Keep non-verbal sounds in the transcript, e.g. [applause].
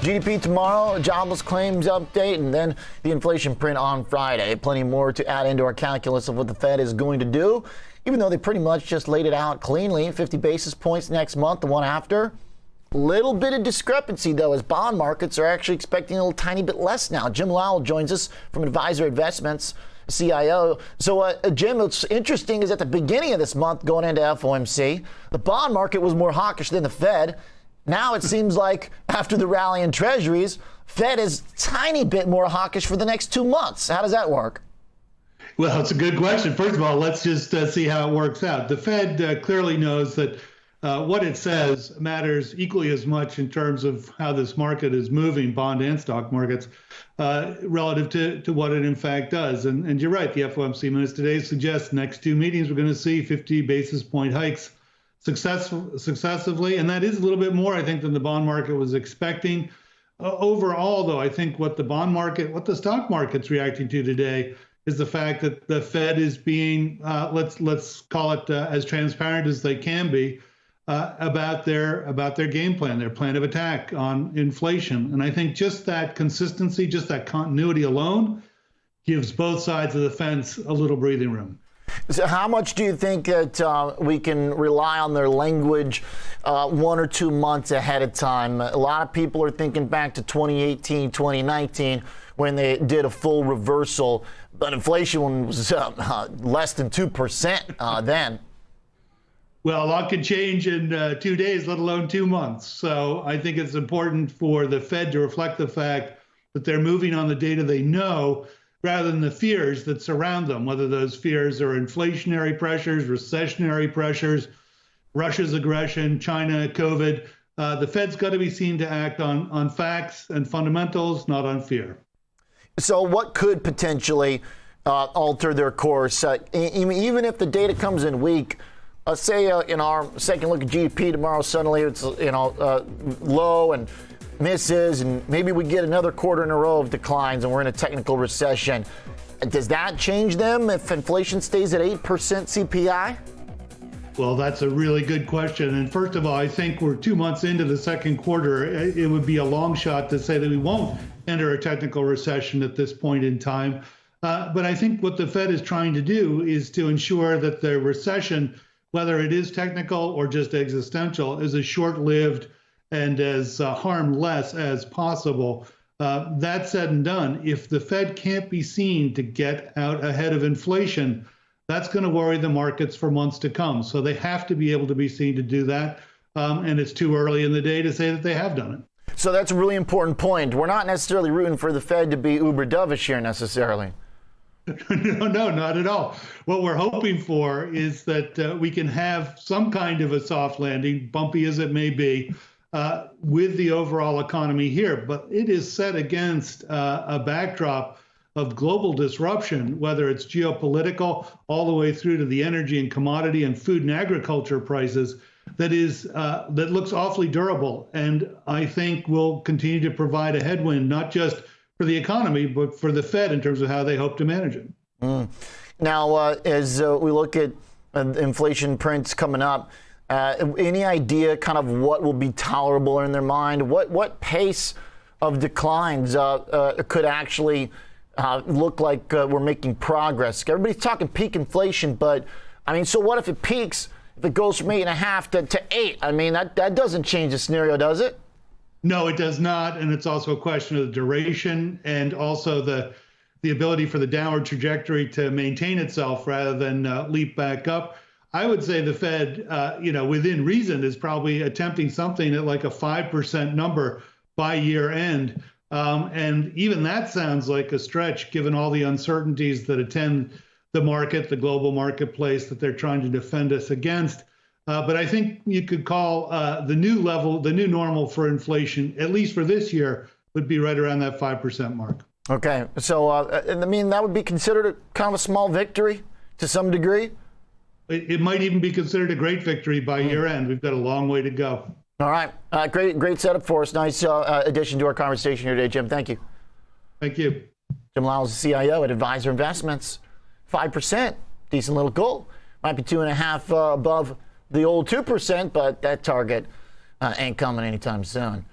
GDP tomorrow, jobless claims update, and then the inflation print on Friday. Plenty more to add into our calculus of what the Fed is going to do, even though they pretty much just laid it out cleanly 50 basis points next month, the one after. Little bit of discrepancy, though, as bond markets are actually expecting a little tiny bit less now. Jim Lowell joins us from Adviser Investments. CIO. So, uh, Jim, what's interesting is at the beginning of this month, going into FOMC, the bond market was more hawkish than the Fed. Now it seems like after the rally in treasuries, Fed is tiny bit more hawkish for the next two months. How does that work? Well, it's a good question. First of all, let's just uh, see how it works out. The Fed uh, clearly knows that uh, what it says matters equally as much in terms of how this market is moving, bond and stock markets, uh, relative to, to what it in fact does. And, and you're right, the FOMC minutes today suggest next two meetings we're going to see 50 basis point hikes successful, successively, and that is a little bit more, I think, than the bond market was expecting. Uh, overall, though, I think what the bond market, what the stock market's reacting to today is the fact that the Fed is being, uh, let's let's call it uh, as transparent as they can be uh, about their about their game plan, their plan of attack on inflation. And I think just that consistency, just that continuity alone, gives both sides of the fence a little breathing room. So how much do you think that uh, we can rely on their language uh, one or two months ahead of time? A lot of people are thinking back to 2018, 2019 when they did a full reversal, but inflation was uh, [laughs] less than 2% uh, then. Well, a lot can change in uh, two days, let alone two months. So I think it's important for the Fed to reflect the fact that they're moving on the data they know rather than the fears that surround them, whether those fears are inflationary pressures, recessionary pressures, Russia's aggression, China, COVID. Uh, the Fed's got to be seen to act on, on facts and fundamentals, not on fear. So, what could potentially uh, alter their course? Uh, even if the data comes in weak, let's say uh, in our second look at GDP tomorrow, suddenly it's you know uh, low and misses, and maybe we get another quarter in a row of declines and we're in a technical recession. Does that change them if inflation stays at 8% CPI? Well, that's a really good question. And first of all, I think we're two months into the second quarter. It would be a long shot to say that we won't enter a technical recession at this point in time. Uh, but I think what the Fed is trying to do is to ensure that the recession, whether it is technical or just existential, is a short lived and as uh, harmless as possible. Uh, that said and done, if the Fed can't be seen to get out ahead of inflation, that's going to worry the markets for months to come. So they have to be able to be seen to do that. Um, and it's too early in the day to say that they have done it. So that's a really important point. We're not necessarily rooting for the Fed to be uber dovish here necessarily. no, [laughs] no, not at all. What we're hoping for is that uh, we can have some kind of a soft landing, bumpy as it may be, uh, with the overall economy here. But it is set against uh, a backdrop of global disruption, whether it's geopolitical, all the way through to the energy and commodity and food and agriculture prices, that is uh, that looks awfully durable, and I think will continue to provide a headwind, not just for the economy, but for the Fed in terms of how they hope to manage it. Mm. Now, uh, as uh, we look at inflation prints coming up. Uh, any idea kind of what will be tolerable in their mind? What what pace of declines uh, uh, could actually uh, look like uh, we're making progress? Everybody's talking peak inflation, but I mean, so what if it peaks? If it goes from eight and a half to, to eight, I mean, that, that doesn't change the scenario, does it? No, it does not, and it's also a question of the duration and also the the ability for the downward trajectory to maintain itself rather than uh, leap back up. I would say the Fed, uh, you know, within reason, is probably attempting something at like a five percent number by year end, um, and even that sounds like a stretch given all the uncertainties that attend the market, the global marketplace that they're trying to defend us against. Uh, but I think you could call uh, the new level, the new normal for inflation, at least for this year, would be right around that five percent mark. Okay, so uh, I mean that would be considered a kind of a small victory to some degree it, might even be considered a great victory by mm. year end. We've got a long way to go. All right. Uh, great, great setup for us. Nice uh, uh, addition to our conversation here today, Jim. Thank you. Thank you. Jim Lyles, the CIO at Adviser Investments. 5%, decent little goal. Might be two and a half uh, above the old 2%, but that target uh, ain't coming anytime soon.